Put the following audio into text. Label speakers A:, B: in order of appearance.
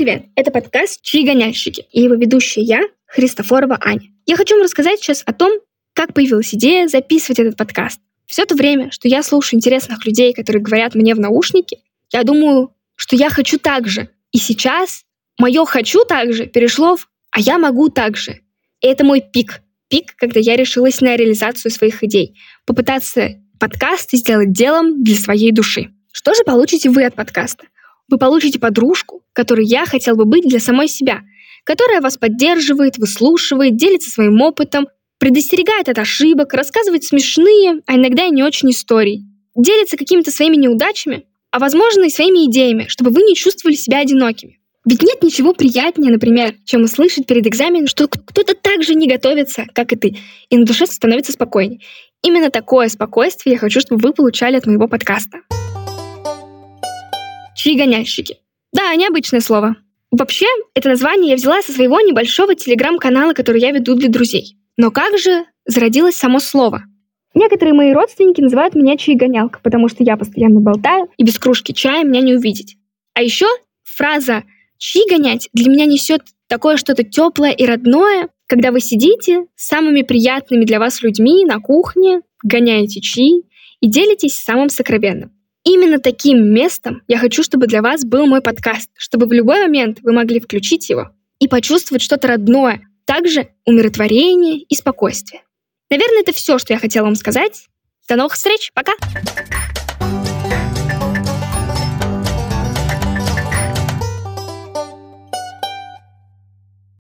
A: привет! Это подкаст «Чьи гоняльщики» и его ведущая я, Христофорова Аня. Я хочу вам рассказать сейчас о том, как появилась идея записывать этот подкаст. Все то время, что я слушаю интересных людей, которые говорят мне в наушники, я думаю, что я хочу так же. И сейчас мое «хочу так же» перешло в «а я могу так же». И это мой пик. Пик, когда я решилась на реализацию своих идей. Попытаться подкаст сделать делом для своей души. Что же получите вы от подкаста? Вы получите подружку, которой я хотел бы быть для самой себя, которая вас поддерживает, выслушивает, делится своим опытом, предостерегает от ошибок, рассказывает смешные, а иногда и не очень истории, делится какими-то своими неудачами, а возможно и своими идеями, чтобы вы не чувствовали себя одинокими. Ведь нет ничего приятнее, например, чем услышать перед экзаменом, что кто-то так же не готовится, как и ты, и на душе становится спокойнее. Именно такое спокойствие я хочу, чтобы вы получали от моего подкаста чьи гоняльщики. Да, необычное слово. Вообще, это название я взяла со своего небольшого телеграм-канала, который я веду для друзей. Но как же зародилось само слово? Некоторые мои родственники называют меня чаегонялка, потому что я постоянно болтаю, и без кружки чая меня не увидеть. А еще фраза «чьи гонять» для меня несет такое что-то теплое и родное, когда вы сидите с самыми приятными для вас людьми на кухне, гоняете чьи и делитесь самым сокровенным. Именно таким местом я хочу, чтобы для вас был мой подкаст, чтобы в любой момент вы могли включить его и почувствовать что-то родное, также умиротворение и спокойствие. Наверное, это все, что я хотела вам сказать. До новых встреч, пока!